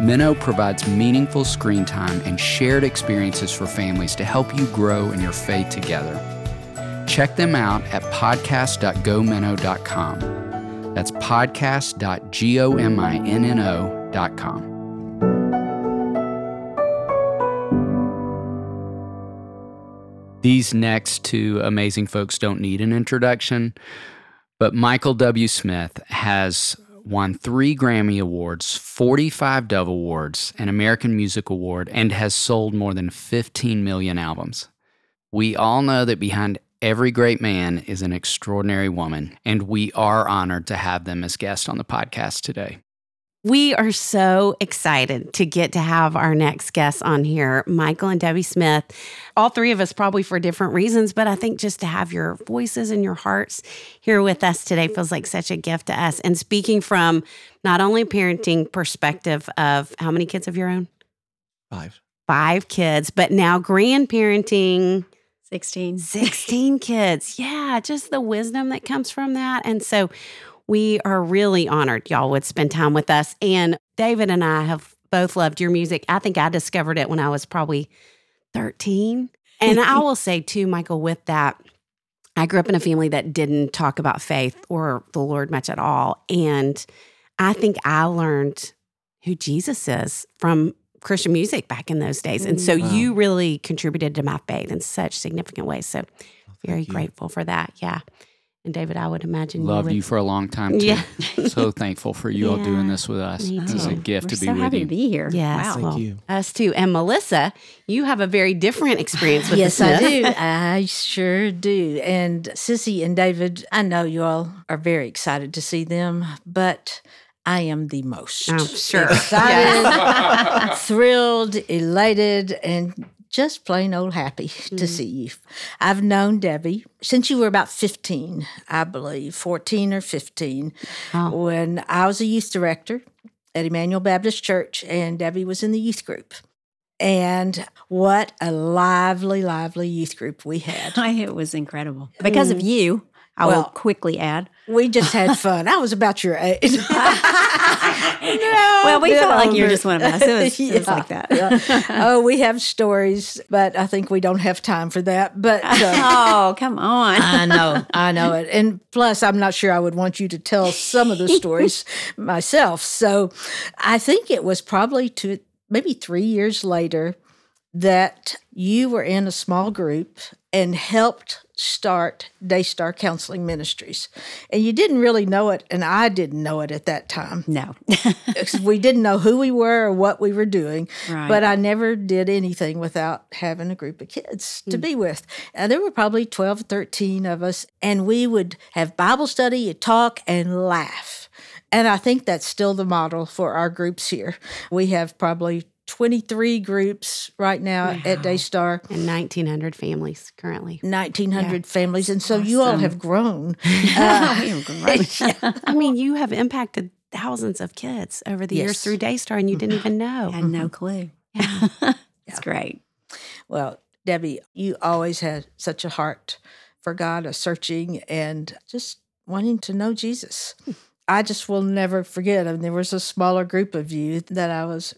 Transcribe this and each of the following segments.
Minno provides meaningful screen time and shared experiences for families to help you grow in your faith together. Check them out at podcast.gominno.com. That's podcast.gominno.com. These next two amazing folks don't need an introduction, but Michael W. Smith has won three Grammy Awards, 45 Dove Awards, an American Music Award, and has sold more than 15 million albums. We all know that behind every great man is an extraordinary woman, and we are honored to have them as guests on the podcast today. We are so excited to get to have our next guests on here, Michael and Debbie Smith. All three of us, probably for different reasons, but I think just to have your voices and your hearts here with us today feels like such a gift to us. And speaking from not only parenting perspective of how many kids of your own? Five. Five kids, but now grandparenting. 16. 16 kids. Yeah, just the wisdom that comes from that. And so we are really honored y'all would spend time with us. And David and I have both loved your music. I think I discovered it when I was probably 13. And I will say, too, Michael, with that, I grew up in a family that didn't talk about faith or the Lord much at all. And I think I learned who Jesus is from Christian music back in those days. And so mm. wow. you really contributed to my faith in such significant ways. So very grateful for that. Yeah. And David, I would imagine loved you, you, for a long time too. Yeah. so thankful for you yeah, all doing this with us. It's a gift We're to be so with happy you. to be here. Yes, wow. Thank well, you. Us too. And Melissa, you have a very different experience with yes, the I do. I sure do. And Sissy and David, I know you all are very excited to see them, but I am the most. Oh, sure. Excited, thrilled, elated, and just plain old happy Mm-hmm. to see you. I've known Debbie since you were about 15, I believe, 14 or 15, Oh. when I was a youth director at Emmanuel Baptist Church, and Debbie was in the youth group. And what a lively, lively youth group we had. it was incredible. Because of you, I will quickly add. We just had fun. I was about your age. No, Well, we felt like you were just one of us. It was, it was like that. yeah. oh, we have stories, but I think we don't have time for that. But uh, oh, come on. I know, I know it. And plus, I'm not sure I would want you to tell some of the stories myself. So I think it was probably two, maybe three years later that you were in a small group and helped start Daystar Counseling Ministries. And you didn't really know it, and I didn't know it at that time. No. we didn't know who we were or what we were doing. Right. But I never did anything without having a group of kids to hmm. be with. And there were probably 12, 13 of us, and we would have Bible study, you talk, and laugh. And I think that's still the model for our groups here. We have probably 23 groups right now at Daystar. And 1,900 families currently. 1900 families and so you all have grown we were great. I mean, you have impacted thousands of kids over the years through Daystar, and you didn't even know. I Had no mm-hmm. clue. Yeah. It's great. Well, Debbie, you always had such a heart for God, a searching and just wanting to know Jesus. I just will never forget. I mean, there was a smaller group of you that I was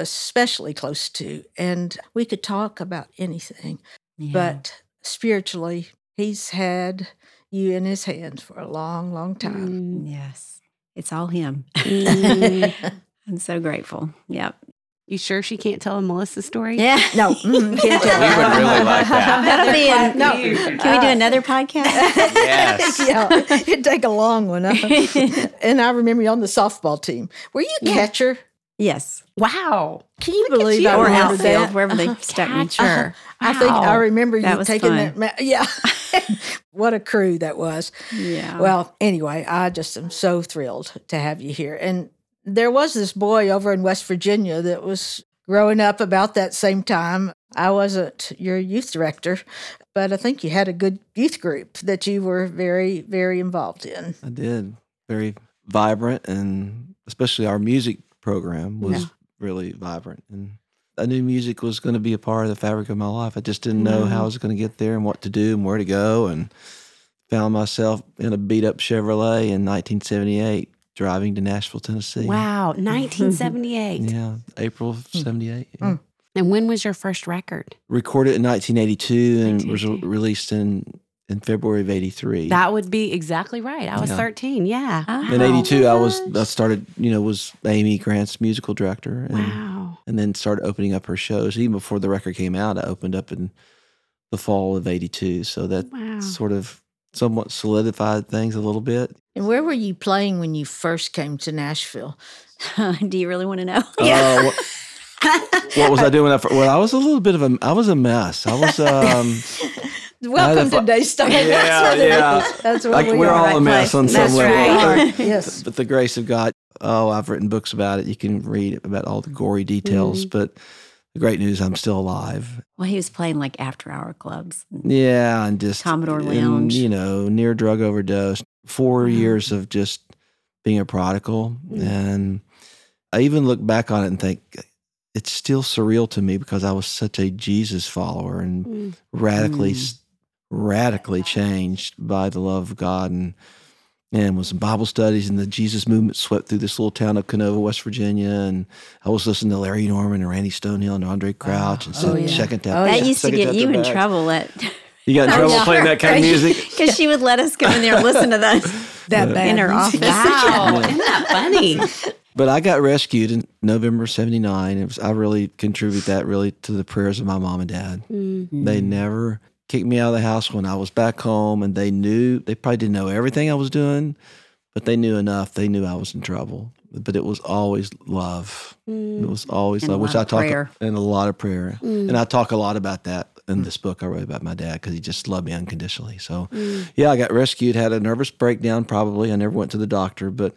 especially close to, and we could talk about anything. Yeah. But spiritually, He's had you in His hands for a long, long time. Mm, yes, it's all him. mm. I'm so grateful. Yep. you sure she can't tell a Melissa story? Yeah. No, mm, can't tell. We would really like that. That'll be a, No. Can we do another podcast? Yes. yeah, it'd take a long one. huh? and I remember you on the softball team. Were you catcher? Yes. Wow. Can you believe you. I Or remember outfield, that? wherever they stuck me. Catcher. I think I remember That you was taking fun. that. Ma- yeah, what a crew that was. Yeah. Well, anyway, I just am so thrilled to have you here. And there was this boy over in West Virginia that was growing up about that same time. I wasn't your youth director, but I think you had a good youth group that you were very, very involved in. I did. Very vibrant, and especially our music program was Yeah. really vibrant. And I knew music was going to be a part of the fabric of my life. I just didn't know how I mm-hmm. was going to get there and what to do and where to go. And found myself in a beat up Chevrolet in 1978 driving to Nashville, Tennessee. Wow. 1978. Yeah, April of hmm. 78. yeah. Hmm. And when was your first record? Recorded in 1982 and was 1982. released in, in February of 83. That would be exactly right. I was Yeah. 13. Yeah. Ah. in Oh, 82 i was i started you know was amy grant's musical director and, Wow. and then started opening up her shows even before the record came out i opened up in the fall of 82 so that Wow. sort of somewhat solidified things a little bit And where were you playing when you first came to Nashville? do you really want to know? Uh, what, what was i doing when I well i was a little bit of a i was a mess i was um Welcome to fu- Daystar. Yeah, That's what yeah. That's what like we we're are. all a mess on some That's level right. yes. but the grace of god oh i've written books about it you can read about all the gory details but the great news i'm still alive Well, he was playing like after hour clubs. Yeah, and just Commodore and, Lounge. you know, near drug overdose. Four Wow. years of just being a prodigal, Mm. and I even look back on it and think it's still surreal to me because I was such a Jesus follower and Mm. radically, Mm. S radically changed by the love of God and. And was in Bible studies, and the Jesus movement swept through this little town of Kenova, West Virginia. And I was listening to Larry Norman and Randy Stonehill and Andraé Crouch, and Oh, so yeah. second Oh, that yeah. used to get you in bags. trouble at You got in Oh, trouble yeah. playing that kind of music? because she would let us come in there and listen to those That bad in her office. Wow. Isn't that funny? But I got rescued in November '79. It was I really contribute that really to the prayers of my mom and dad. Mm. They never kicked me out of the house when I was back home, and they knew they probably didn't know everything I was doing, but they knew enough. They knew I was in trouble. But it was always love. It Mm. was always And love, which I talk prayer. and a lot of prayer, Mm. and I talk a lot about that in this book I wrote about my dad because he just loved me unconditionally. So Mm. yeah, I got rescued, had a nervous breakdown. Probably I never went to the doctor, but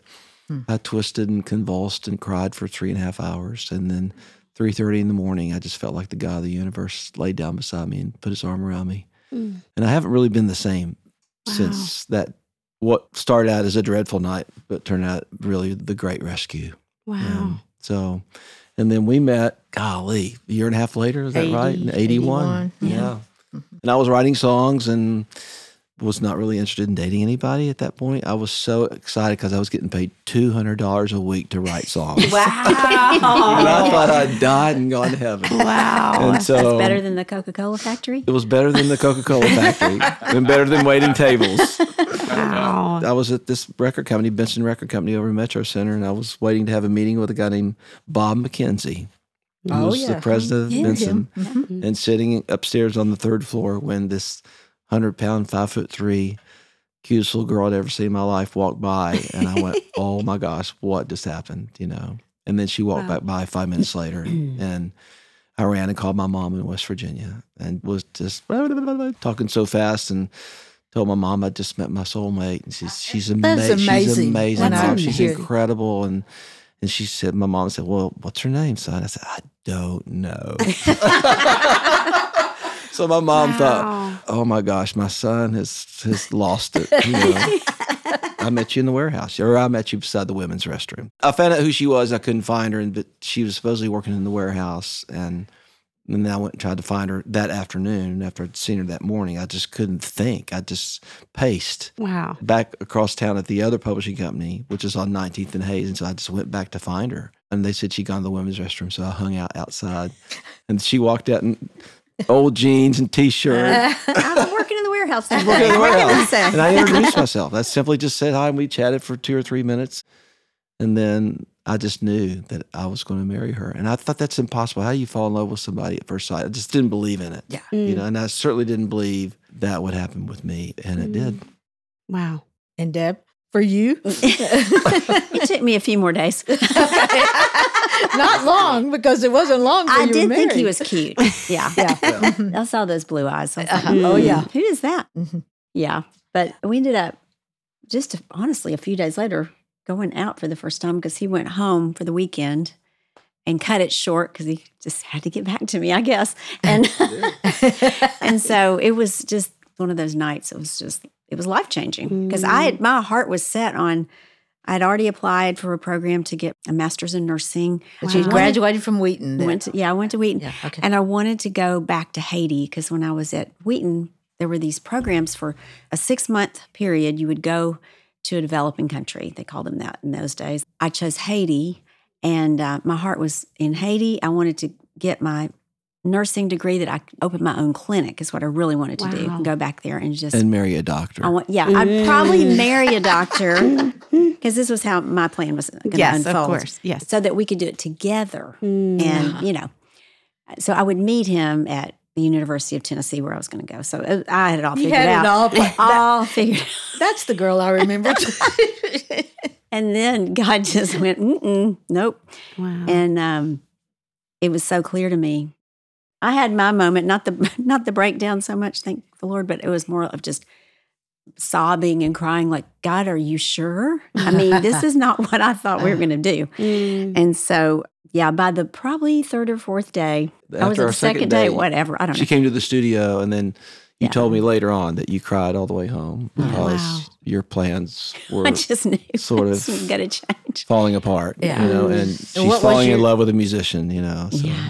Hmm. I twisted and convulsed and cried for three and a half hours, and then three thirty in the morning, I just felt like the God of the universe laid down beside me and put His arm around me, Mm. and I haven't really been the same Wow. since that. What started out as a dreadful night, but turned out really the great rescue. Wow. Um, so, and then we met, golly, a year and a half later, is that right? In 80, 81. 81, Yeah. And I was writing songs and was not really interested in dating anybody at that point. I was so excited because I was getting paid $200 a week to write songs. And I Wow. thought I'd died and gone to heaven. wow. And so That's better than the Coca Cola factory. it was better than the Coca Cola factory and better than waiting tables. Wow. I was at this record company, Benson Record Company over in Metro Center, and I was waiting to have a meeting with a guy named Bob McKenzie. who Oh, was yeah. the president of Yeah, Benson, him. Mm-hmm. and sitting upstairs on the third floor when this hundred pound, five foot three, cutest little girl I'd ever seen in my life walked by, and I went, "Oh my gosh, what just happened?" You know. And then she walked Wow. back by five minutes later, and I ran and called my mom in West Virginia, and was just talking so fast and. Told my mom I just met my soulmate, and she's she's That's amazing. She's amazing. She's incredible, and and she said, my mom said, "Well, what's her name, son?" I said, "I don't know." so my mom thought, "Oh my gosh, my son has has lost it." You know? I met you in the warehouse, or I met you beside the women's restroom. I found out who she was. I couldn't find her, and but she was supposedly working in the warehouse, and and then I went and tried to find her that afternoon after I'd seen her that morning. I just couldn't think. I just paced Wow. back across town at the other publishing company, which is on 19th and Hayes. And so I just went back to find her. And they said she'd gone to the women's restroom. So I hung out outside. And she walked out in old jeans and t shirt. Uh, I was working in the warehouse today. Working in the What can I warehouse. And I introduced myself. I simply just said hi and we chatted for two or three minutes. And then I just knew that I was going to marry her. And I thought that's impossible. How do you fall in love with somebody at first sight? I just didn't believe in it. Yeah. You know, mm. and I certainly didn't believe that would happen with me. And it did. Mm. Wow. And Deb, for you, it took me a few more days. not long because it wasn't long. till I you were did think he was cute. Yeah. Yeah. I saw those blue eyes. I was like, Uh-huh. Oh, "Hmm, yeah. Who is that? Mhm. Yeah. But we ended up just honestly a few days later going out for the first time because he went home for the weekend and cut it short because he just had to get back to me, I guess. And and so it was just one of those nights. It was just it was life changing because I had my heart was set on. I'd already applied for a program to get a master's in nursing. She I wanted- graduated from Wheaton. then. Went to, yeah, I went to Wheaton. yeah. Okay. And I wanted to go back to Haiti because when I was at Wheaton, there were these programs for a six month period. You would go to a developing country. They called them that in those days. I chose Haiti, and uh, my heart was in Haiti. I wanted to get my nursing degree that I could open my own clinic, is what I really wanted to do. Go back there and just. And marry a doctor. I want, yeah, I'd probably marry a doctor because this was how my plan was going to Yes, unfold. of course. Yes. So that we could do it together Mm. and you know so i would meet him at the university of tennessee where i was going to go so uh, i had it all figured you figured had out it all. pla- all figured. That's the girl I remember. and then god just went Mm-mm, nope wow. and um, it was so clear to me i had my moment not the not the breakdown so much thank the lord but it was more of just sobbing and crying like god are you sure i mean this is not what i thought we were going to do Mm. and so yeah by the probably third or fourth day I was After at the second, day, whatever. I don't She know. She came to the studio, and then you Yeah. told me later on that you cried all the way home because Wow. your plans were I just knew sort of- was going to change. falling apart. Yeah. You know, and she's what was falling in love with a musician. You know, so. Yeah.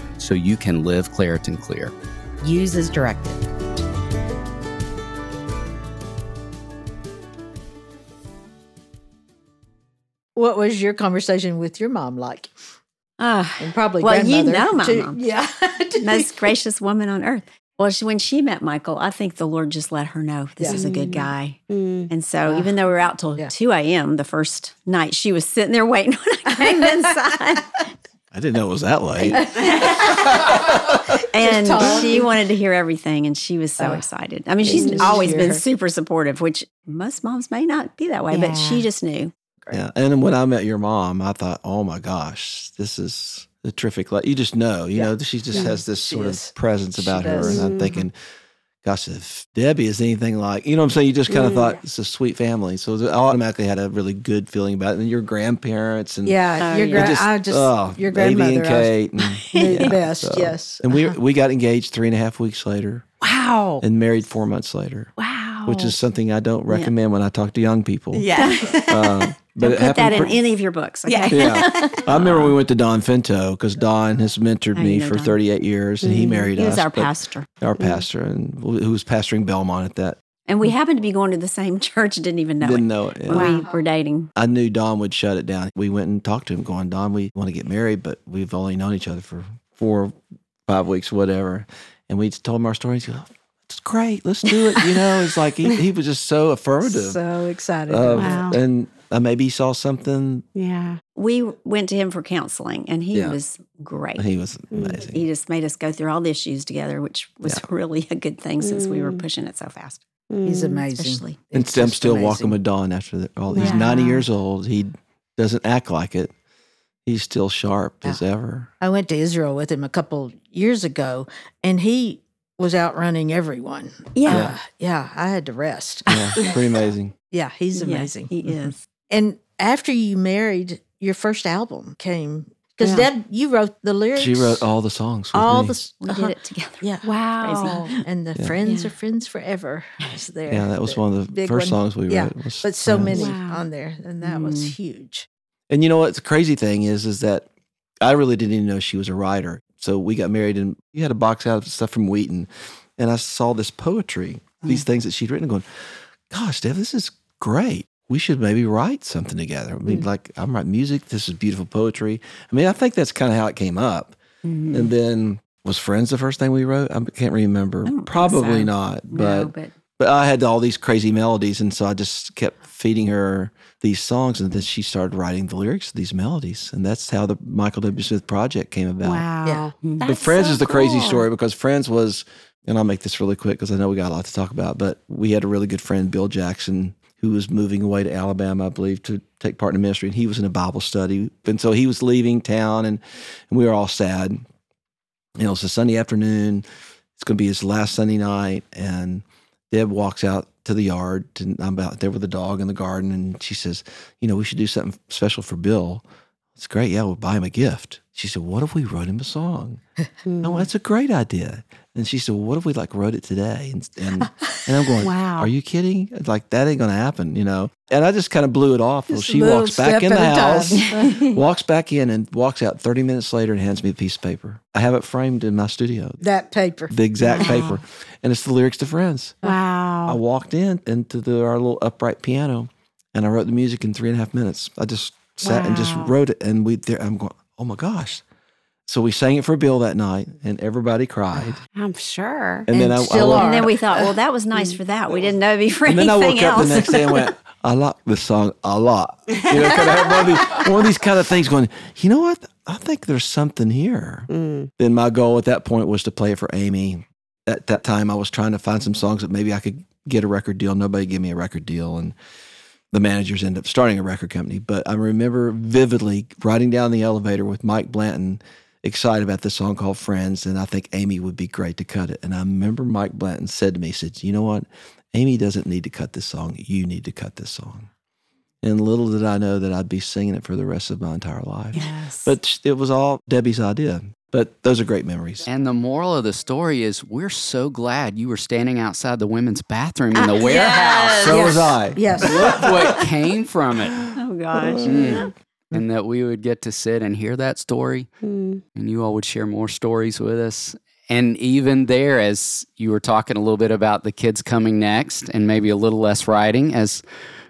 so you can live Claritin Clear. Use as directed. what was your conversation with your mom like? Ah, and probably Well, you know my too. mom. Yeah, most gracious woman on earth. Well, she, when she met Michael, I think the Lord just let her know this Yeah. is a good guy. Mm. And so, even though we were out till Yeah. 2 a.m. the first night, she was sitting there waiting when I came inside. I didn't know it was that late. and she wanted to hear everything, and she was so Oh. excited. I mean, she's always been super supportive, which most moms may not be that way, but she just knew. Yeah. And when I met your mom, I thought, oh my gosh, this is a terrific. Like you just know, you know, she just has this she sort is. of presence She about her. does. And I'm thinking, gosh, if Debbie is anything like, you know what I'm saying? You just kind of thought it's a sweet family. So I automatically had a really good feeling about it. And your grandparents and yeah. Oh, your yeah. gra- just, I just oh, your baby grandmother and Kate. And, the yeah, best. so- Yes, And we, Uh-huh. we got engaged three and a half weeks later Wow. and married four months later, Wow. Which is something I don't recommend when I talk to young people. yeah. Uh, but Don't it put that in pretty- any of your books. Okay? Yeah. yeah. I remember we went to Don Finto because Don has mentored I me for Don. 38 years and he married He was us. our pastor. Our pastor, and who was pastoring Belmont at that. And we happened to be going to the same church, didn't even know Didn't it know it. yeah. when we were dating. I knew Don would shut it down. We went and talked to him, going, Don, we want to get married, but we've only known each other for four, five weeks, whatever. And we told him our story. He's like, it's great. Let's do it. You know, it's like he, he was just so affirmative. so excited. of- Wow. And uh, maybe he saw something. Yeah. We went to him for counseling, and he Yeah. was great. He was amazing. He just made us go through all the issues together, which was really a good thing since we were pushing it so fast. He's Mm. amazing. Especially. And It's I'm still amazing. walking with Don after the, all. He's 90 years old. He doesn't act like it. He's still sharp as ever. I went to Israel with him a couple years ago, and he was outrunning everyone. Yeah. Uh, yeah, I had to rest. Yeah, pretty amazing. Yeah, he's Yes, amazing. he is. And after you married, your first album came because Yeah. Deb, you wrote the lyrics. She wrote all the songs. With all me. the s- We uh-huh. did it together. Yeah, Wow. and the Yeah. friends Yeah. are friends forever. Is there? Yeah, that was one of the first one. songs we Yeah, wrote. was But so Friends. many Wow. on there, and that was Mm. huge. And you know what? The crazy thing is, is that I really didn't even know she was a writer. So we got married, and you had a box out of stuff from Wheaton, and I saw this poetry, these things that she'd written, going, "Gosh, Deb, this is great. We should maybe write something together. I mean, like I'm writing music. This is beautiful poetry. I mean, I think that's kind of how it came up. Mhm. And then was Friends the first thing we wrote? I can't remember. I Probably so. not. No, But but but I had all these crazy melodies, and so I just kept feeding her these songs, and then she started writing the lyrics to these melodies, and that's how the Michael W. Smith project came about. Wow. Yeah. Mm-hmm. But That's Friends so is the crazy story because Friends was, and I'll make this really quick because I know we got a lot to talk about. But we had a really good friend, Bill Jackson, who was moving away to Alabama, I believe, to take part in ministry, and he was in a Bible study, and so he was leaving town, and, and we were all sad. You know, it's a Sunday afternoon. It's going to be his last Sunday night, and Deb walks out to the yard, and I'm out there with the dog in the garden, and she says, "You know, we should do something special for Bill." It's great. Yeah, we'll buy him a gift. She said, "What if we wrote him a song?" Oh, that's a great idea. And she said, well, "What if we like wrote it today?" And and, and I'm going, Wow. Are you kidding? Like that ain't gonna happen, you know?" And I just kind of blew it off. Well, she walks back in the at a time. house, walks back in, and walks out 30 minutes later and hands me a piece of paper. I have it framed in my studio, That paper. the exact Wow. paper, and it's the lyrics to Friends. Wow! I walked in into the, our little upright piano, and I wrote the music in three and a half minutes. I just sat and just wrote it, and we there. I'm going, oh my gosh! So we sang it for Bill that night, and everybody cried. I'm sure. And, then And I, I still woke- are. and then we thought, well, that was nice for that. We didn't know it'd be for and then I anything woke up the next day and went, I like this song a lot. You know, because I had one of, these, one of these kind of things going, you know what? I think there's something here. Mm. Then my goal at that point was to play it for Amy. At that time, I was trying to find some songs that maybe I could get a record deal. Nobody gave me a record deal. And the managers ended up starting a record company. But I remember vividly riding down the elevator with Mike Blanton, excited about this song called Friends. And I think Amy would be great to cut it. And I remember Mike Blanton said to me, he said, You know what? Amy doesn't need to cut this song. You need to cut this song. And little did I know that I'd be singing it for the rest of my entire life. Yes. But it was all Debbie's idea. But those are great memories. And the moral of the story is we're so glad you were standing outside the women's bathroom in the Ah, warehouse. yes. So Yes. was I. Yes. Look what came from it. oh gosh. Mm. And that we would get to sit and hear that story, Mm. and you all would share more stories with us. And even there, as you were talking a little bit about the kids coming next and maybe a little less writing, as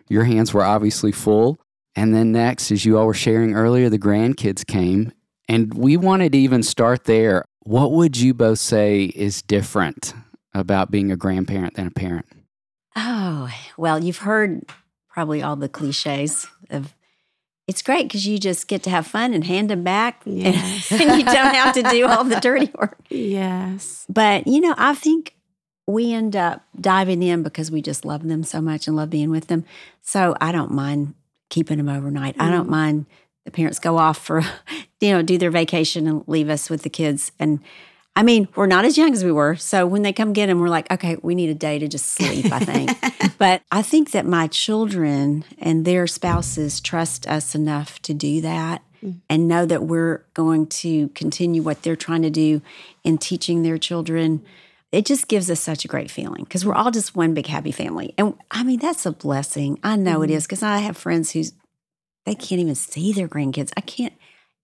your hands were obviously full. And then next, as you all were sharing earlier, the grandkids came. And we wanted to even start there. What would you both say is different about being a grandparent than a parent? Oh, well, you've heard probably all the cliches of it's great because you just get to have fun and hand them back Yes. and, and you don't have to do all the dirty work. Yes. But, you know, I think we end up diving in because we just love them so much and love being with them. So I don't mind keeping them overnight. I don't mm. mind the parents go off for, you know, do their vacation and leave us with the kids. And I mean, we're not as young as we were. So when they come get them, we're like, okay, we need a day to just sleep, I think. but I think that my children and their spouses trust us enough to do that mm. and know that we're going to continue what they're trying to do in teaching their children. It just gives us such a great feeling because we're all just one big happy family. And I mean, that's a blessing. I know it mm-hmm. is because I have friends who they can't even see their grandkids. I can't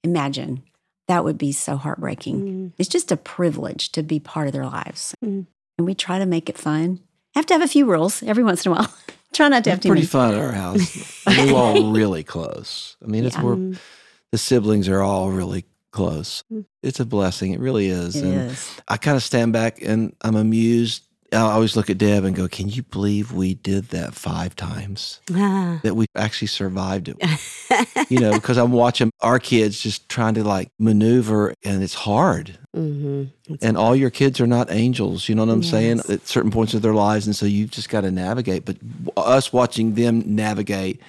imagine that would be so heartbreaking. Mm. It's just a privilege to be part of their lives. Mm. And we try to make it fun. Have to have a few rules every once in a while. try not to have It's too pretty many. fun at our house. we're all really close. I mean, it's Yeah. we're Mm. the siblings are all really close. Mm. It's a blessing. It really is. It and is. I kind of stand back and I'm amused. I always look at Deb and go, "Can you believe we did that five times? Ah. That we actually survived it." you know, because I'm watching our kids just trying to like maneuver, and it's hard. Mhm. It's- And all your kids are not angels. You know what I'm saying? At certain points of their lives, and so you've just got to navigate. But us watching them navigate,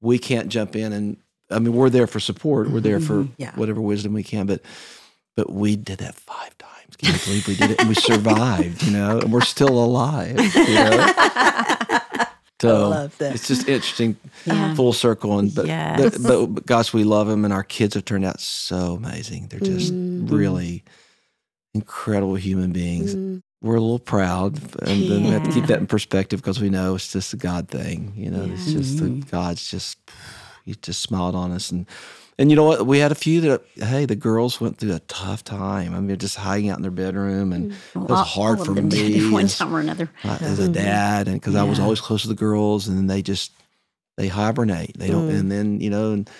we can't jump in and. I mean, we're there for support. We're there for Yeah. whatever wisdom we can. But but we did that five times. Can you believe we did it? And we survived, you know, and we're still alive, you know. So love that. it's just interesting, Yeah. full circle. And but, Yes. but but but gosh, we love them, and our kids have turned out so amazing. They're just Mhm. really incredible human beings. Mm. We're a little proud, and then we have to keep that in perspective because we know it's just a God thing. You know, it's just the, Mhm. God's just He just smiled on us, and and you know what? We had a few that hey, the girls went through a tough time. I mean, just hiding out in their bedroom, and Well, it was hard all of for them me at one as- time or another. uh, as a dad, and because I was always close to the girls, and then they just they hibernate. They don't, Mm. and then you know, and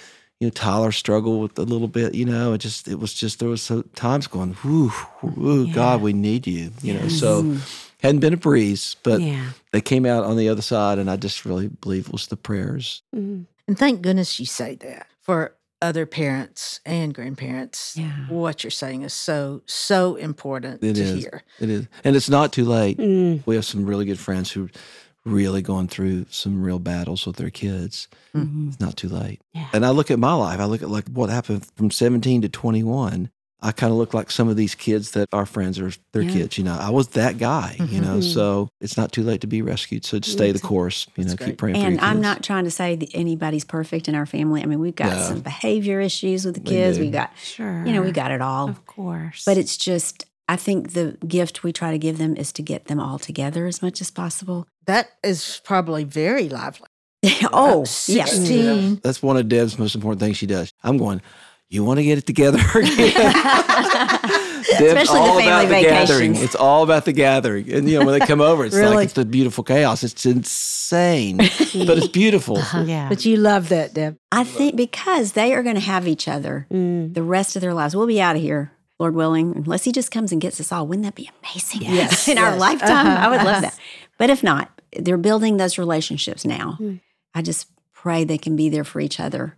you know, Tyler struggled with a little bit. You know, it just it was just there was so times going, whoo, whoo, God, we need you. You know, so hadn't been a breeze, but yeah. they came out on the other side, and I just really believe it was the prayers. Mm. And thank goodness you say that for other parents and grandparents. Yeah. What you're saying is so, so important It to is. hear. It is, and it's not too late. Mm. We have some really good friends who really going through some real battles with their kids. Mhm. It's not too late. Yeah. And I look at my life, I look at like what happened from 17 to 21. I kind of look like some of these kids that our friends are their Yeah. kids, you know. I was that guy, you know. Mhm. So it's not too late to be rescued. So just stay the course, you know, that's keep great. praying for And I'm not trying to say that anybody's perfect in our family. I mean, we've got No. some behavior issues with the kids. do. We've got, Sure. you know, we got it all. Of course. But it's just, I think the gift we try to give them is to get them all together as much as possible. That is probably very lively. oh, At yeah. That's one of Deb's most important things she does. I'm going, you want to get it together again? Deb's Especially the all family about the gathering. It's all about the gathering. And, you know, when they come over, it's Really? like it's the beautiful chaos. It's insane, but it's beautiful. yeah. But you love that, Deb. I think because they are going to have each other Mm. the rest of their lives. We'll be out of here, Lord willing, unless He just comes and gets us all. Wouldn't that be amazing? Yes, In our yes. lifetime, I would Uh-huh. love that. But if not, they're building those relationships now. Mm. I just pray they can be there for each other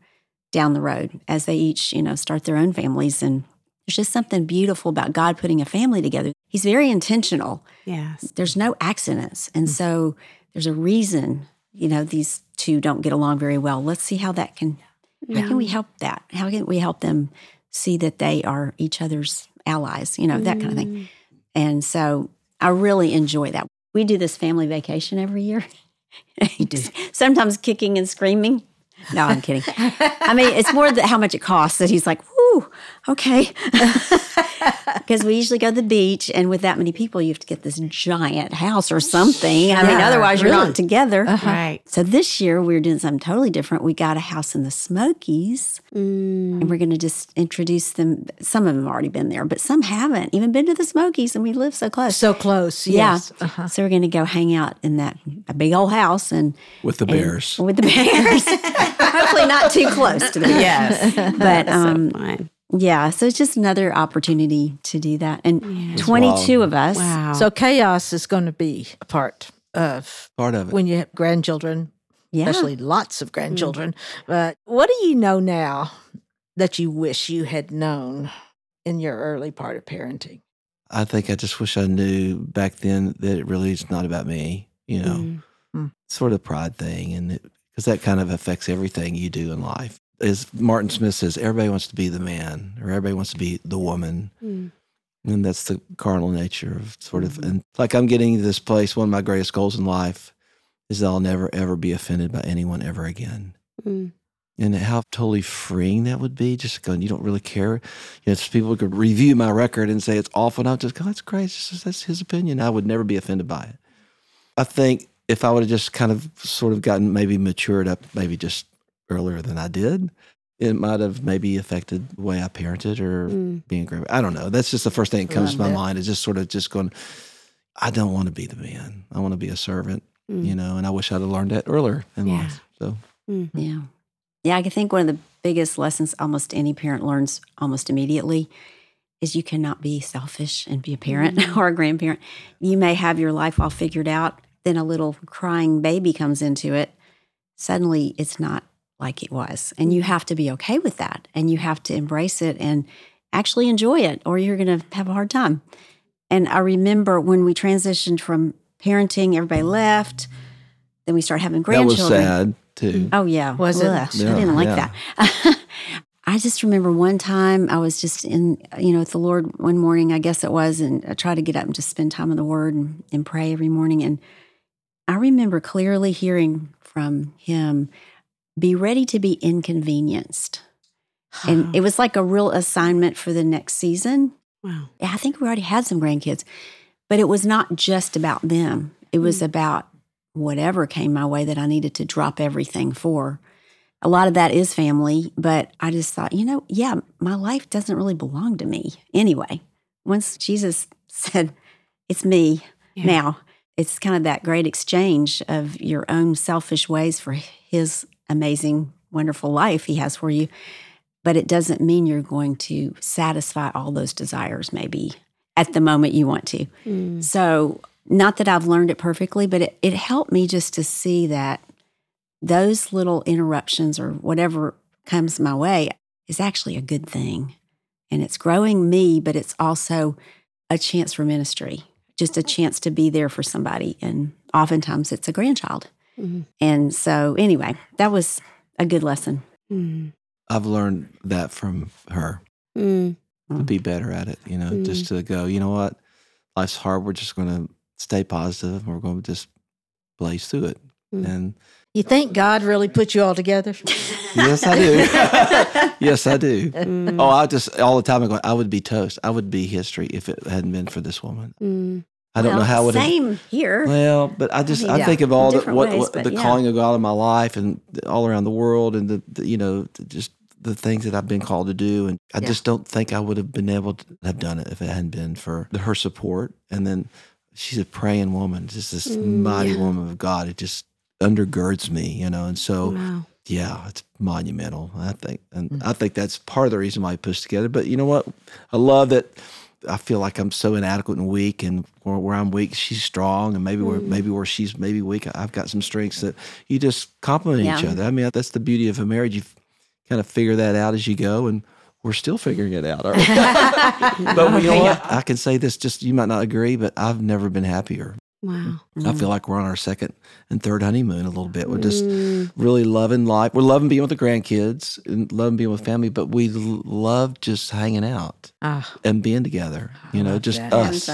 down the road as they each, you know, start their own families. And there's just something beautiful about God putting a family together. He's very intentional yes. there's no accidents. And so there's a reason, you know, these two don't get along very well. Let's see how that can, how can we help that? How can we help them see that they are each other's allies, you know, that kind of thing. Mm. And so I really enjoy that. We do this family vacation every year. Sometimes kicking and screaming. No, I'm kidding. I mean, it's more that how much it costs that he's like, whoo, okay. Because we usually go to the beach, and with that many people, you have to get this giant house or something. I mean, Yeah, otherwise, you're not together. Right. So this year, we're doing something totally different. We got a house in the Smokies, Mm. and we're going to just introduce them. Some of them have already been there, but some haven't even been to the Smokies, and we live so close. So close. Yeah. Uh-huh. So we're going to go hang out in that a big old house and with the and- bears. with the bears. Hopefully not too close to the bears. Yes. But um, so fun. Yeah, so it's just another opportunity to do that. And 22 of us. Wow. So chaos is going to be a part of Part of it. when you have grandchildren, Yeah. especially lots of grandchildren. But what do you know now that you wish you had known in your early part of parenting? I think I just wish I knew back then that it really is not about me. You know, Mm. Mm. sort of pride thing, and because that kind of affects everything you do in life. As Martin Smith says, everybody wants to be the man, or everybody wants to be the woman, Mm. and that's the carnal nature of sort of. And like I'm getting to this place. One of my greatest goals in life is that I'll never ever be offended by anyone ever again. Mm. And how totally freeing that would be, just going, you don't really care. You know, people could review my record and say it's awful, and I'm just go, that's great. Just, that's his opinion. I would never be offended by it. I think if I would have just kind of sort of gotten maybe matured up, maybe just earlier than I did, it might have maybe affected the way I parented or Mm. being a grandma. I don't know. That's just the first thing that comes to my Love that. mind is just sort of just going, I don't want to be the man. I want to be a servant, Mm. you know, and I wish I'd have learned that earlier in Yeah. life. So Yeah. Yeah, I think one of the biggest lessons almost any parent learns almost immediately is you cannot be selfish and be a parent or a grandparent. You may have your life all figured out, then a little crying baby comes into it. Suddenly it's not like it was. And you have to be okay with that and you have to embrace it and actually enjoy it or you're going to have a hard time. And I remember when we transitioned from parenting, everybody left. Then we started having grandchildren. that was grandchildren. sad too. Oh yeah, Was it? Ugh, Yeah, I didn't like yeah. that. I just remember one time I was just in, you know, with the Lord one morning, I guess it was, and I tried to get up and just spend time in the Word and, and pray every morning. And I remember clearly hearing from Him, "Be ready to be inconvenienced." And it was like a real assignment for the next season. Wow. I think we already had some grandkids, but it was not just about them. It was mm. about whatever came my way that I needed to drop everything for. A lot of that is family, but I just thought, you know, yeah, my life doesn't really belong to me anyway. Once Jesus said, it's me Yeah. now, it's kind of that great exchange of your own selfish ways for his amazing, wonderful life he has for you. But it doesn't mean you're going to satisfy all those desires, maybe at the moment you want to. Mm. So, not that I've learned it perfectly, but it, it helped me just to see that those little interruptions or whatever comes my way is actually a good thing. And it's growing me, but it's also a chance for ministry, just a chance to be there for somebody. And oftentimes it's a grandchild. Mhm. And so, anyway, that was a good lesson. Mm. I've learned that from her Mm. to be better at it, you know, Mm. just to go, you know what? Life's hard. We're just going to stay positive. We're going to just blaze through it. And You think God really put you all together? yes, I do. yes, I do. Mm. Oh, I just all the time I go, I would be toast. I would be history if it hadn't been for this woman. I don't know how it Same here. Well, but I just mean, I yeah, think of all the what, ways, what the yeah. calling of God in my life and all around the world and the, the you know just the things that I've been called to do and I Yeah. just don't think I would have been able to have done it if it hadn't been for the, her support and then she's a praying woman just this Mm, mighty woman of God it just undergirds me you know and so Wow. yeah it's monumental I think and Mm. I think that's part of the reason why I pushed together but you know what I love that I feel like I'm so inadequate and weak, and where, where I'm weak, she's strong, and maybe where Mm. maybe where she's maybe weak, I've got some strengths that you just complement each other. I mean, that's the beauty of a marriage. You kind of figure that out as you go, and we're still figuring it out. aren't we? but you know what? I can say this: just you might not agree, but I've never been happier. Wow. I feel like we're on our second and third honeymoon a little bit. We're just Mm. really loving life. We're loving being with the grandkids and loving being with family, but we love just hanging out Ah, and being together. You know, just that. Having us.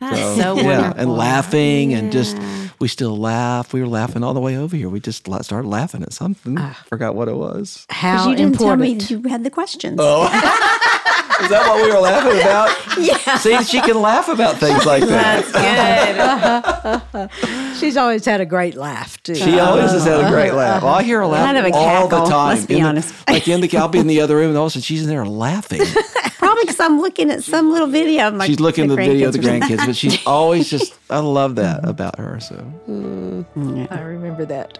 Fun. That's So, so, yeah, wonderful. and laughing and just we still laugh. We were laughing all the way over here. We just started laughing at something. Ah. Forgot what it was. How you didn't tell me important. you had the questions. Oh, is that what we were laughing about? Yeah. See, she can laugh about things like that. That's good. She's always had a great laugh too. She always has had a great laugh. Well, I hear her laugh Kind of a all the time. let's be In the- honest. like in the, I'll be in the other room, and all of a sudden she's in there laughing. Probably because I'm looking at some little video of my she's looking at the my video of the grandkids grandkids, but she's always just. I love that about her. So Mm. Yeah. I remember that.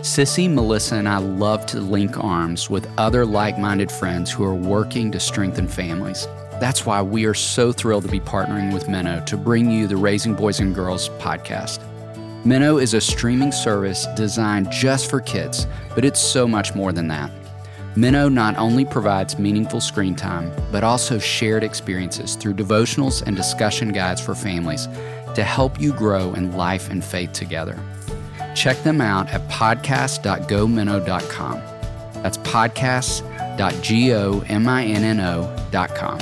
Sissy, Melissa, and I love to link arms with other like minded friends who are working to strengthen families. That's why we are so thrilled to be partnering with Minno to bring you the Raising Boys and Girls podcast. Minno is a streaming service designed just for kids, but it's so much more than that. Minno not only provides meaningful screen time, but also shared experiences through devotionals and discussion guides for families to help you grow in life and faith together. Check them out at podcast.gominno.com. That's podcast.gominno.com.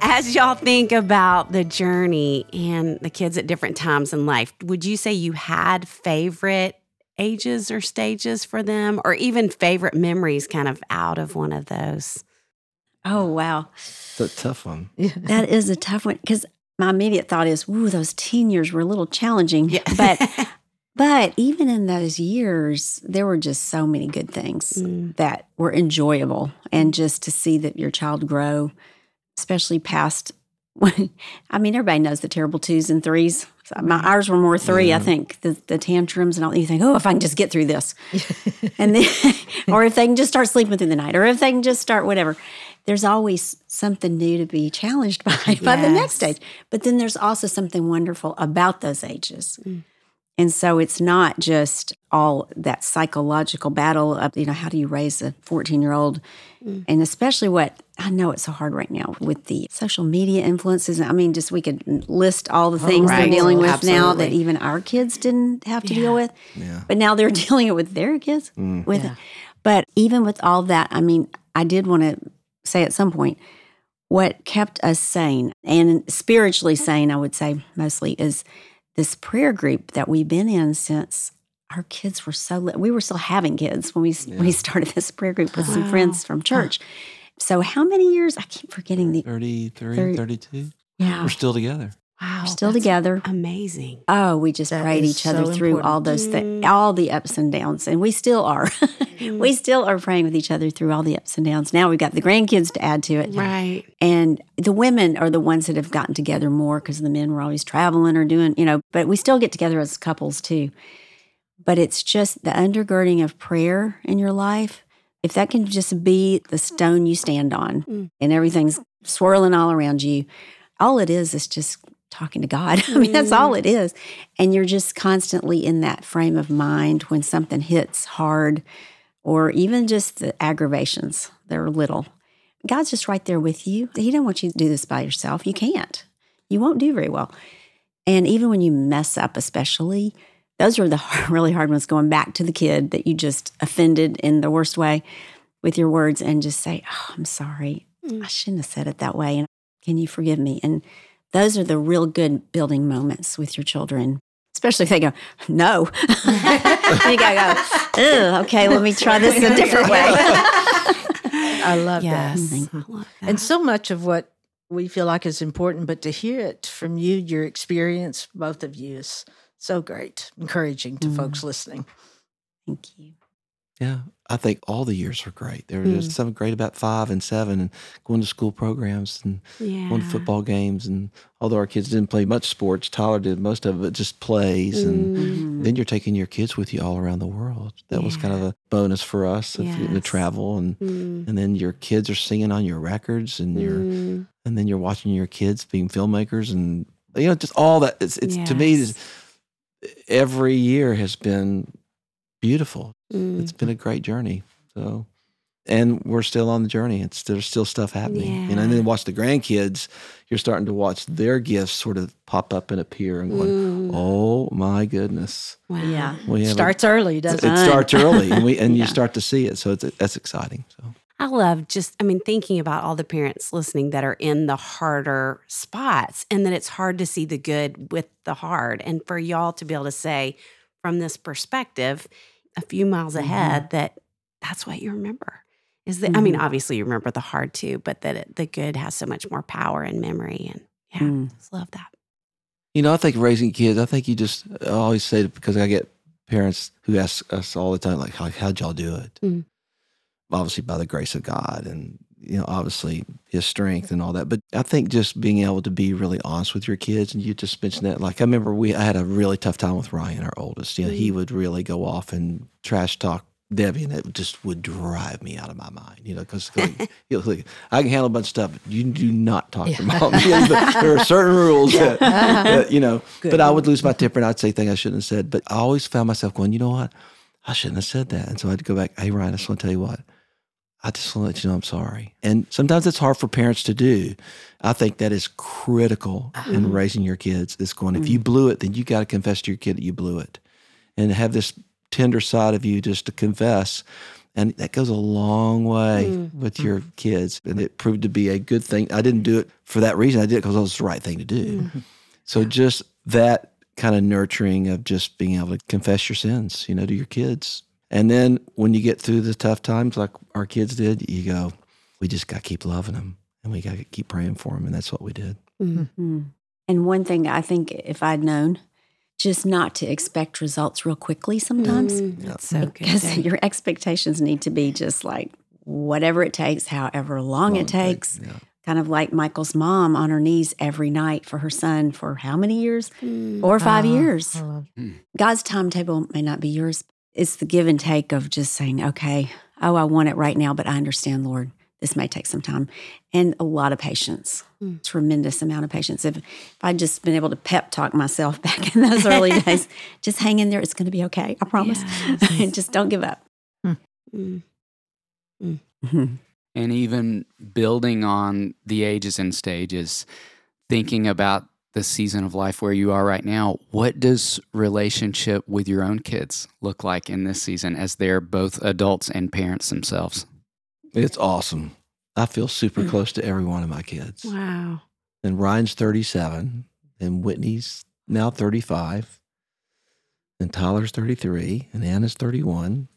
As y'all think about the journey and the kids at different times in life, would you say you had favorite ages or stages for them, or even favorite memories kind of out of one of those? Oh, wow. It's a tough one. That is a tough one because my immediate thought is, "Ooh, those teen years were a little challenging." But but even in those years, there were just so many good things Mm. that were enjoyable, and just to see that your child grow, especially past. When, I mean, everybody knows the terrible twos and threes. So my ours were more three, I think. The the tantrums and all. You think, oh, if I can just get through this, and then, or if they can just start sleeping through the night, or if they can just start whatever. There's always something new to be challenged by by the next Yes. age. But then there's also something wonderful about those ages. Mm. And so it's not just all that psychological battle of, you know, how do you raise a 14 year old? Mm. And especially what I know it's so hard right now with the social media influences. I mean, just we could list all the oh, things right. they're dealing with now that even our kids didn't have to Yeah. deal with. Yeah. But now they're dealing it with their kids mm. with it. But even with all that, I mean, I did want to say at some point, what kept us sane and spiritually sane, I would say mostly, is this prayer group that we've been in since our kids were so li- we were still having kids when we we started this prayer group with some friends from church. So how many years? I keep forgetting the 33, Thirty- 32. yeah. We're still together. Wow. We're still together. Amazing. Oh, we just That prayed each other so through all those things, all the ups and downs, and we still are. we still are praying with each other through all the ups and downs. Now we've got the grandkids to add to it, Right. and the women are the ones that have gotten together more because the men were always traveling or doing, you know. But we still get together as couples too. But it's just the undergirding of prayer in your life. If that can just be the stone you stand on, Mm. and everything's swirling all around you, all it is is just talking to God. I mean, that's all mm. it is. And you're just constantly in that frame of mind when something hits hard or even just the aggravations they're little. God's just right there with you. He doesn't want you to do this by yourself. You can't. You won't do very well. And even when you mess up, especially, those are the hard, really hard ones going back to the kid that you just offended in the worst way with your words and just say, Oh, I'm sorry. Mm. I shouldn't have said it that way. And can you forgive me? And those are the real good building moments with your children, especially if they go, No. and you gotta go, oh, "Ugh, okay, let me try this a different way. I love that. Yes. Mm, I love that. And so much of what we feel like is important, but to hear it from you, your experience, both of you, is so great, encouraging to mm. folks listening. Thank you. Yeah. I think all the years were great. There was Mm. just something great about five and seven and going to school programs and yeah. going to football games. And although our kids didn't play much sports, Tyler did most of it, just plays. And Mm. then you're taking your kids with you all around the world. That was kind of a bonus for us you're to travel. And, Mm. and then your kids are singing on your records and you're, Mm. and then you're watching your kids being filmmakers and, you know, just all that. It's, it's to me, every year has been beautiful. Mm. It's been a great journey. So, and we're still on the journey. It's there's still stuff happening. You know, and then watch the grandkids. You're starting to watch their gifts sort of pop up and appear, and going, Mm. "Oh my goodness!" Wow. Yeah. We have a- Starts early, it, doesn't it it? starts early, and we and Yeah. you start to see it. So it's that's exciting. So I love just, I mean, thinking about all the parents listening that are in the harder spots and that it's hard to see the good with the hard. And for y'all to be able to say from this perspective, a few miles ahead, that that's what you remember. Is that, I mean, obviously you remember the hard too, but that it, the good has so much more power and memory. And yeah, Mm. just love that. you know, I think raising kids. I think you just I always say it because I get parents who ask us all the time, like, "How how'd y'all do it?" Mm. Obviously, by the grace of God, and you know, obviously his strength and all that. But I think just being able to be really honest with your kids, and you just mentioned that. Like I remember we I had a really tough time with Ryan, our oldest. You know, he mm-hmm. would really go off and trash talk Debbie, and it just would drive me out of my mind. You know, because like, I can handle a bunch of stuff, but you do not talk to mom. There are certain rules that, that, you know. But I would lose my temper, and I'd say things I shouldn't have said. But I always found myself going, you know what? I shouldn't have said that. And so I'd go back, hey Ryan, I just want to tell you what. I just want to let you know I'm sorry. And sometimes it's hard for parents to do. I think that is critical in mm-hmm. raising your kids. It's going, if you mm-hmm. blew it, then you got to confess to your kid that you blew it and have this tender side of you just to confess. And that goes a long way mm-hmm. with your kids. And it proved to be a good thing. I didn't do it for that reason. I did it because it was the right thing to do. So just that kind of nurturing of just being able to confess your sins, you know, to your kids. And then when you get through the tough times like our kids did, you go, we just got to keep loving them and we got to keep praying for them. And that's what we did. Mm. And one thing I think if I'd known, just not to expect results real quickly sometimes. That's so. Because Dave. your expectations need to be just like whatever it takes, however long, Long it it takes, takes. yeah. Kind of like Michael's mom on her knees every night for her son for how many years? Four or five years. Hmm. God's timetable may not be yours. It's the give and take of just saying, okay, oh, I want it right now, but I understand, Lord, this may take some time and a lot of patience, hmm. tremendous amount of patience. If, if I'd just been able to pep talk myself back in those early days, just hang in there. It's going to be okay. I promise. and just don't give up. Mm. And even building on the ages and stages, thinking about the season of life where you are right now, what does relationship with your own kids look like in this season as they're both adults and parents themselves? It's awesome. I feel super mm. close to every one of my kids. Wow. And Ryan's 37, and Whitney's now 35, and Tyler's 33, and Anna's 31.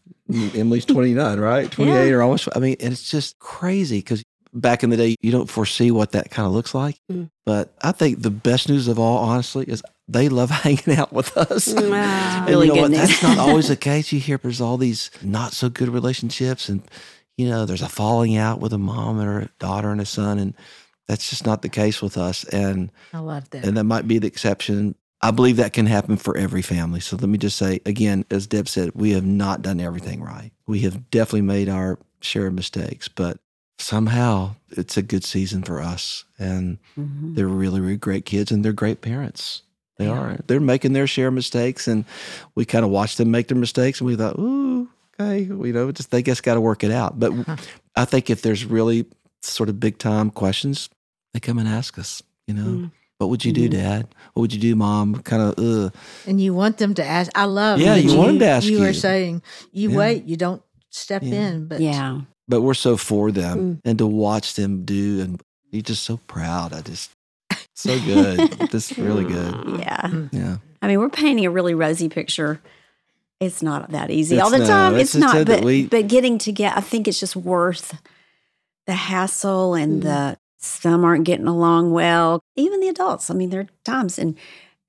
Emily's 29, right? 28 or almost. I mean, and it's just crazy because back in the day, you don't foresee what that kind of looks like. Mm. But I think the best news of all, honestly, is they love hanging out with us. Wow. And Really you know good what? news. That's not always the case. You hear there's all these not so good relationships, and you know there's a falling out with a mom and her daughter and a son, and that's just not the case with us. And I love that. and that might be the exception. I believe that can happen for every family. So let me just say again, as Deb said, we have not done everything right. We have definitely made our share of mistakes, but somehow it's a good season for us, and Mhm. they're really, really great kids, and they're great parents. They They are. They're making their share of mistakes, and we kind of watched them make their mistakes, and we thought, ooh, okay, you know, just they just got to work it out. But I think if there's really sort of big time questions, they come and ask us. You know, Mm. what would you do, Mhm. Dad? What would you do, Mom? Kind of, ugh. and you want them to ask. I love. Yeah, that you want them to ask You were you. saying you Yeah. wait. You don't step Yeah. in. But Yeah. But we're so for them, Mm. and to watch them do, and you're just so proud. I just so good, just really good. Yeah. Yeah. I mean, we're painting a really rosy picture. It's not that easy It's all the no, time. it's It's, not. But, we- but getting to get, I think it's just worth the hassle and the some aren't getting along well. Even the adults. I mean, there are times, and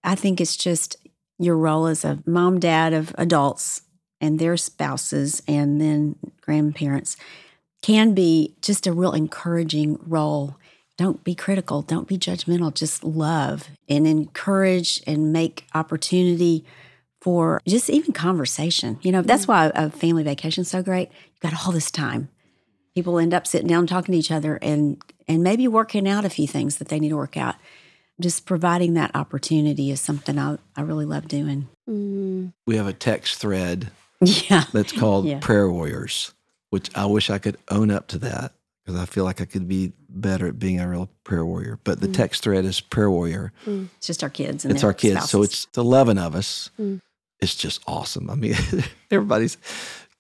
I think it's just your role as a mom, dad of adults and their spouses, and then grandparents can be just a real encouraging role. Don't be critical, don't be judgmental, just love and encourage and make opportunity for just even conversation. You know, that's why a family vacation is so great. You've got all this time. People end up sitting down talking to each other and and maybe working out a few things that they need to work out. Just providing that opportunity is something I, I really love doing. Mm. We have a text thread Yeah. that's called Yeah. Prayer Warriors, which I wish I could own up to that because I feel like I could be better at being a real prayer warrior. But the text thread is Prayer Warrior. It's just our kids and it's their our kids. So it's 11 of us. Mm. It's just awesome. I mean, everybody's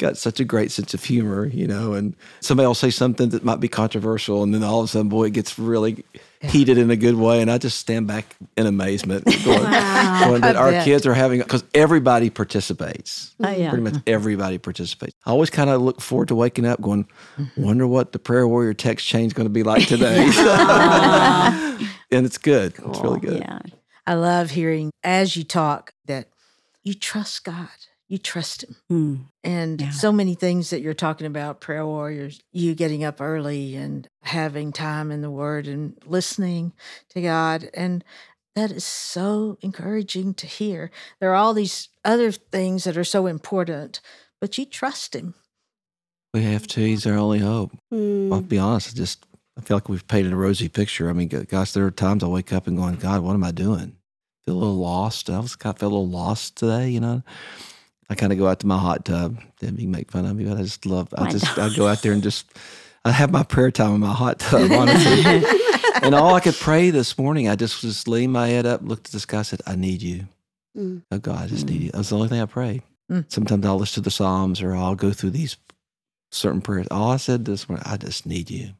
got such a great sense of humor, you know, and somebody will say something that might be controversial. And then all of a sudden, boy, it gets really heated in a good way. And I just stand back in amazement going, going that our kids are having, because everybody participates. Oh, yeah. Pretty much uh-huh. everybody participates. I always kind of look forward to waking up going, mm-hmm. wonder what the prayer warrior text chain is going to be like today. and it's good. It's really good. Yeah. I love hearing as you talk that you trust God. You trust him. Mm. And Yeah. so many things that you're talking about, prayer warriors, you getting up early and having time in the Word and listening to God. And that is so encouraging to hear. There are all these other things that are so important, but you trust Him. We have to. He's our only hope. Mm. I'll be honest. I just I feel like we've painted a rosy picture. I mean, gosh, there are times I wake up and going, God, what am I doing? Feel a little lost. I was kind of feel a little lost today. You know, I kind of go out to my hot tub. Then you make fun of me, but I just love. I I just. I go out there and just I have my prayer time in my hot tub, honestly. and all I could pray this morning, I just just leaned my head up, looked at the sky, said, "I need you." Mm. Oh God, I just need you. That's the only thing I prayed. Mm. Sometimes I'll listen to the Psalms or I'll go through these certain prayers. All I said this morning, I just need you.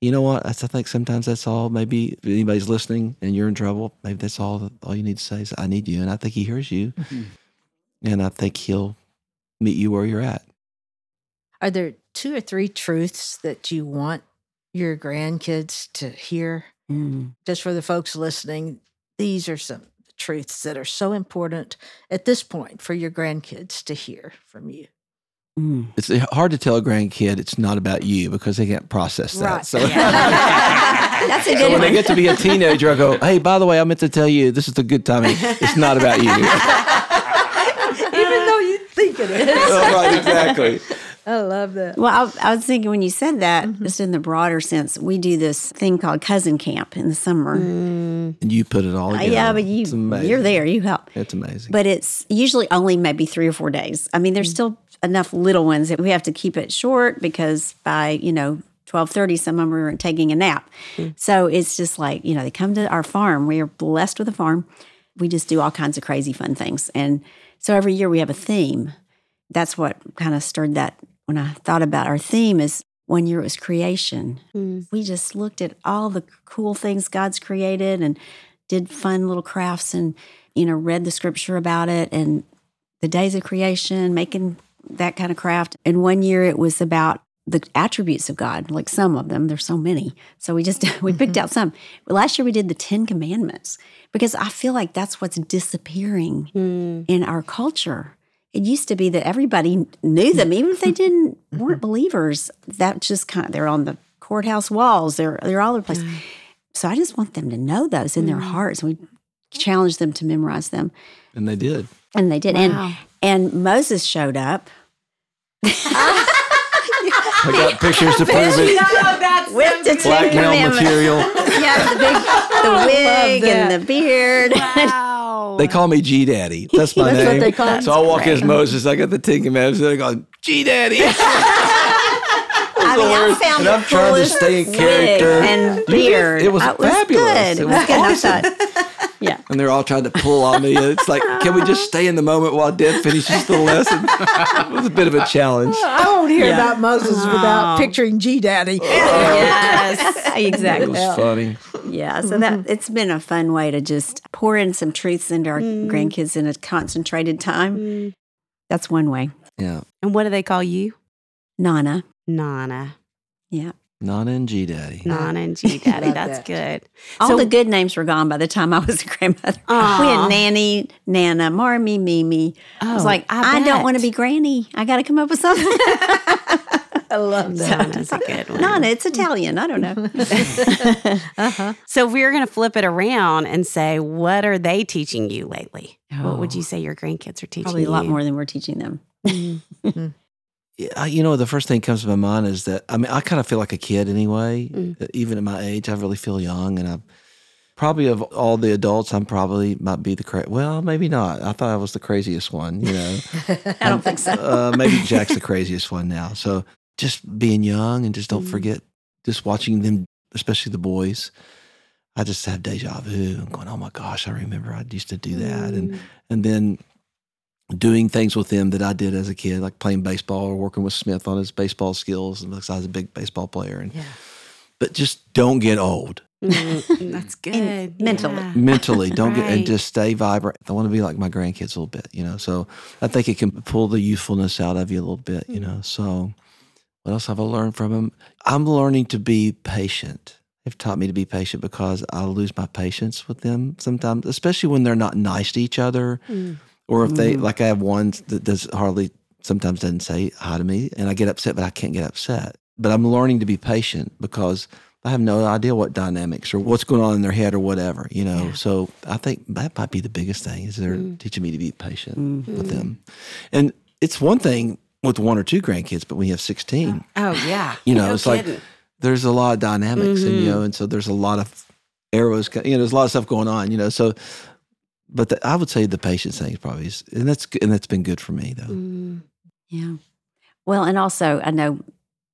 You know what? That's, I think sometimes that's all. Maybe if anybody's listening and you're in trouble, maybe that's all. All you need to say is, "I need you," and I think He hears you, and I think He'll meet you where you're at. Are there two or three truths that you want your grandkids to hear? Mm. Just for the folks listening, these are some truths that are so important at this point for your grandkids to hear from you. Mm. It's hard to tell a grandkid it's not about you because they can't process that. Right. So, That's a so when they get to be a teenager, I go, "Hey, by the way, I meant to tell you this is the good timing. It's not about you." Even think it is. Oh, right, exactly. I love that. Well, I, I was thinking when you said that, just in the broader sense, we do this thing called cousin camp in the summer. Mm. And you put it all Uh, together. yeah, but you It's amazing. you're there, you help. It's amazing. But it's usually only maybe three or four days. I mean, there's still enough little ones that we have to keep it short because by you know twelve thirty, some of them are taking a nap. So it's just like you know they come to our farm. We are blessed with a farm. We just do all kinds of crazy fun things, and so every year we have a theme. That's what kind of stirred that when I thought about our theme is one year it was creation. Mm. We just looked at all the cool things God's created and did fun little crafts and you know read the scripture about it and the days of creation, making that kind of craft. And one year it was about the attributes of God, like some of them. There's so many. So we just we picked mm-hmm. out some. Last year we did the Ten Commandments because I feel like that's what's disappearing Mm. in our culture. It used to be that everybody knew them, even if they didn't weren't mm-hmm. believers. That just kind of they're on the courthouse walls. They're they're all over the place. So I just want them to know those in their mm-hmm. hearts. We challenge them to memorize them, and they did. and they did. Wow. And and Moses showed up I got pictures to prove it. with the Ten Blackmail Commandments. material. Yeah, the big the wig and the beard. Wow. They call me G Daddy. That's my That's name. what they call him. So I walk great. as Moses. I got the Ten Commandments. And I go, G Daddy. I mean, I worst. found And the I'm trying to stay in character. and You did. beard. It was Uh, fabulous. Good. It It was was good. I awesome. thought, yeah. and they're all trying to pull on me. It's like, can we just stay in the moment while Dad finishes the lesson? it was a bit of a challenge. I won't hear Yeah. about Moses without picturing G Daddy. yes, exactly. It exactly. was funny. Yeah, so that it's been a fun way to just pour in some truths into our grandkids in a concentrated time. Mm. That's one way. Yeah. And what do they call you? Nana. Nana. Yeah. Nana and G Daddy. Nana and G Daddy. That's that. good. All So- the good names were gone by the time I was a grandmother. We had Nanny, Nana, Marmy, Mimi. I was Oh, like, I, don't want to be Granny. I got to come up with something. I love that. Nana's a good one. Nana, it's Italian. I don't know. Uh-huh. So we're going to flip it around and say, what are they teaching you lately? What would Oh. you say your grandkids are teaching Probably a lot you? more than we're teaching them. Yeah, you know, the first thing that comes to my mind is that I mean, I kind of feel like a kid anyway. Mm. Uh, Even at my age, I really feel young, and I probably of all the adults, I'm probably might be the cra- well, maybe not. I thought I was the craziest one. You know, I don't think so. uh, maybe Jack's the craziest one now. So just being young and just don't Mm. forget, just watching them, especially the boys. I just have deja vu. I'm going, oh my gosh, I remember I used to do that, and Mm. and then doing things with them that I did as a kid, like playing baseball or working with Smith on his baseball skills, and because I was a big baseball player. And Yeah. but just don't get old Mm, That's good. And mentally. Yeah. mentally. Don't get and just stay vibrant. I want to be like my grandkids a little bit, you know. So I think it can pull the youthfulness out of you a little bit, you know. So what else have I learned from them? I'm learning to be patient. They've taught me to be patient because I lose my patience with them sometimes, especially when they're not nice to each other Mm. Or if they Mhm. like, I have one that does hardly sometimes doesn't say hi to me, and I get upset, but I can't get upset. But I'm learning to be patient because I have no idea what dynamics or what's going on in their head or whatever, you know. Yeah. So I think that might be the biggest thing is they're Mm. teaching me to be patient Mm. with them. And it's one thing with one or two grandkids, but when you have 16, Oh yeah. You know, No it's like- there's a lot of dynamics and you Mhm. know and so there's a lot of arrows you know there's a lot of stuff going on you know so but the, i would say the patience thing is probably is, and that's and that's been good for me though Mm. Yeah. Well, and also, I know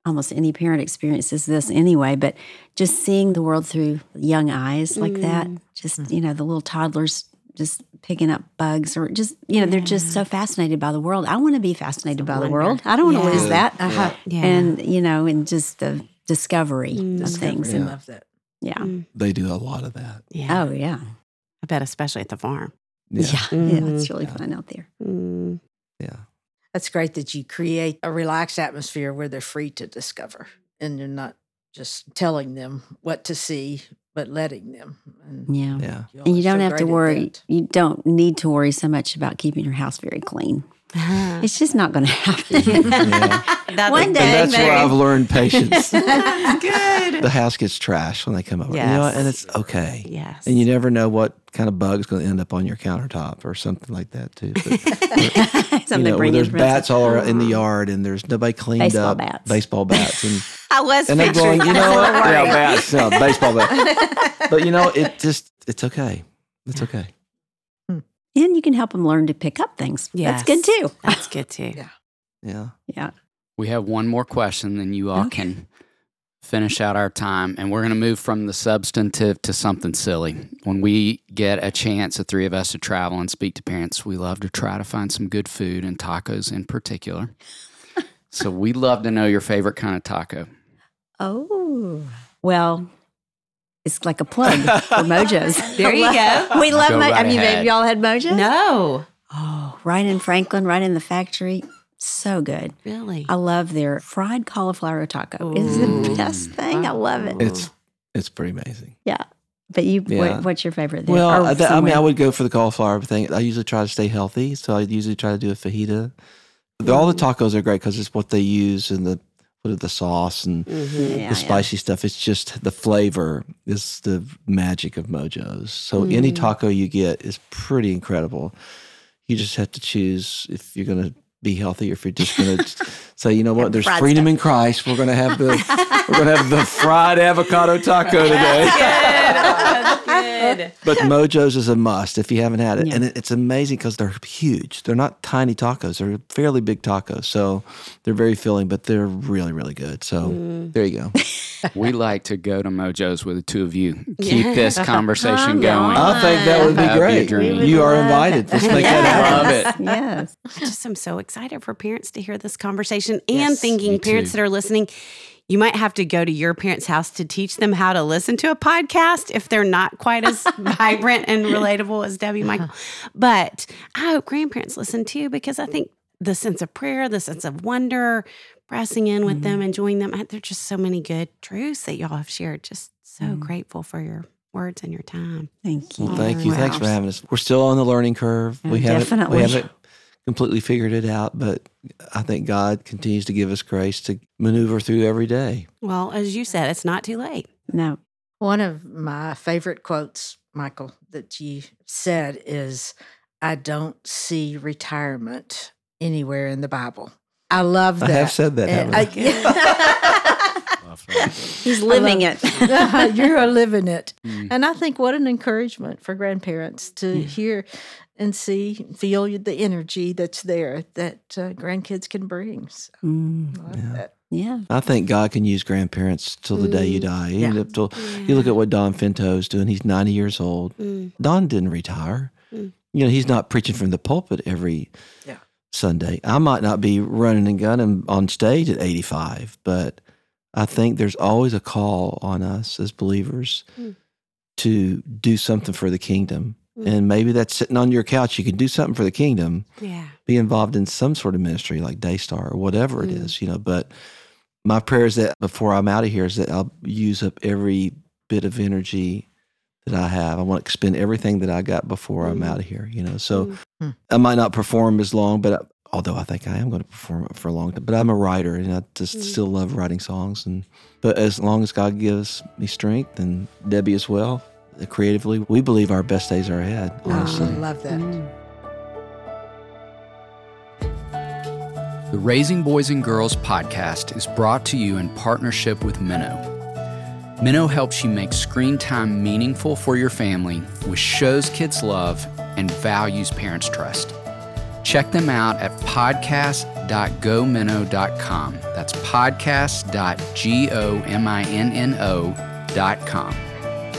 almost any parent experiences this anyway, but just seeing the world through young eyes like that, Mm. just, you know, the little toddlers just picking up bugs or just, you know, they're just so fascinated by the world. I want to be fascinated by the world. I don't want to lose that. Uh-huh. Yeah. And, you know, and just the discovery Mm. of things. I And, love that. yeah. Mm. they do a lot of that yeah. Oh, yeah. I bet especially at the farm. Yeah. Yeah. Mhm. it's really fun out there. Mm. yeah That's great that you create a relaxed atmosphere where they're free to discover and you're not just telling them what to see, but letting them. And Yeah. yeah And you don't so have to worry. You don't need to worry so much about keeping your house very clean. Uh-huh. It's just not going to happen. Yeah. One day, and that's thing. where i've learned patience Good. the house gets trashed when they come over you know and it's okay Yes. and you never know what kind of bug's going to end up on your countertop or something like that too But, Something you know, where bring there's in from bats all around in the uh-huh. yard and there's nobody cleaned Baseball up bats. baseball bats and I was and they're picturing going, you know what? Yeah, bats, no, baseball bat. But you know, it just it's okay. It's okay. And you can help them learn to pick up things. That's good too. That's good too. Yeah. Yeah. Yeah. We have one more question, then you all Okay. can finish out our time. And we're going to move from the substantive to something silly. When we get a chance, the three of us, to travel and speak to parents, we love to try to find some good food and tacos in particular. so we'd love to know your favorite kind of taco. Oh. Well, it's like a plug for Mojos. There you go. We love Go Mo- right Have you, ahead. have y'all had Mojos? No. Oh, right in Franklin, right in the factory. So good. Really? I love their fried cauliflower taco. It's the best thing. I love it. It's it's pretty amazing. Yeah. But you, Yeah. what, what's your favorite there? Well, I, I mean. I would go for the cauliflower thing. I usually try to stay healthy, so I usually try to do a fajita. But all the tacos are great because it's what they use and the what are the sauce and Mhm. Yeah, the spicy stuff. It's just the flavor is the magic of Mojo's. So any Mm. taco you get is pretty incredible. You just have to choose if you're going to be healthy or if you're just going to say, you know what, there's fried freedom in Christ. We're going to have the we're going to have the fried avocado taco today. But Mojo's is a must if you haven't had it. Yeah. And it, it's amazing because they're huge. They're not tiny tacos. They're fairly big tacos. So they're very filling, but they're really, really good. So Mm. there you go. We like to go to Mojo's with the two of you. Keep this conversation going. I think that would be That'd great. dream. You are invited. it. Let's make that Yes. happen. Love it. Yes. I just am so excited for parents to hear this conversation and Yes, thinking parents too. that are listening. You might have to go to your parents' house to teach them how to listen to a podcast if they're not quite as vibrant and relatable as Debbie Michael. Uh-huh. But I hope grandparents listen too because I think the sense of prayer, the sense of wonder, pressing in with them, mm-hmm. enjoying them. Uh, there are just so many good truths that y'all have shared. Just so mm-hmm. grateful for your words and your time. Thank you. Well, thank you. Wow. Thanks for having us. We're still on the learning curve. we mm-hmm. haven't definitely. we haven't completely figured it out, but I think God continues to give us grace to maneuver through every day. Well, as you said, it's not too late. No. One of my favorite quotes, Michael, that you said is, I don't see retirement anywhere in the Bible. I love that. I have said that, And I? I- He's living it. You're living it. Mm. And I think what an encouragement for grandparents to hear and see, feel the energy that's there that uh, grandkids can bring. So Mm, love Yeah. that. yeah. I think God can use grandparents till the day you die. Yeah. up till you look at what Don Finto's doing. He's 90 years old. Mm. Don didn't retire. Mm. You know, he's not preaching from the pulpit every Yeah. Sunday. I might not be running and gunning on stage at 85, but I think there's always a call on us as believers Mm. to do something for the kingdom. Mm. And maybe that's sitting on your couch. You can do something for the kingdom Yeah. be involved in some sort of ministry like Daystar or whatever it Mm. is, you know. But my prayer is that before I'm out of here is that I'll use up every bit of energy that I have. I want to expend everything that I got before I'm out of here, you know. So Mm. I might not perform as long, but I, although I think I am going to perform for a long time, but I'm a writer and I just still love writing songs. And but as long as God gives me strength and Debbie as well, creatively, we believe our best days are ahead. Oh, I Honestly, love that. Mm. The Raising Boys and Girls podcast is brought to you in partnership with Minno. Minno helps you make screen time meaningful for your family with shows kids love and values parents trust. Check them out at podcast.gominno.com. That's podcast.gominno.com.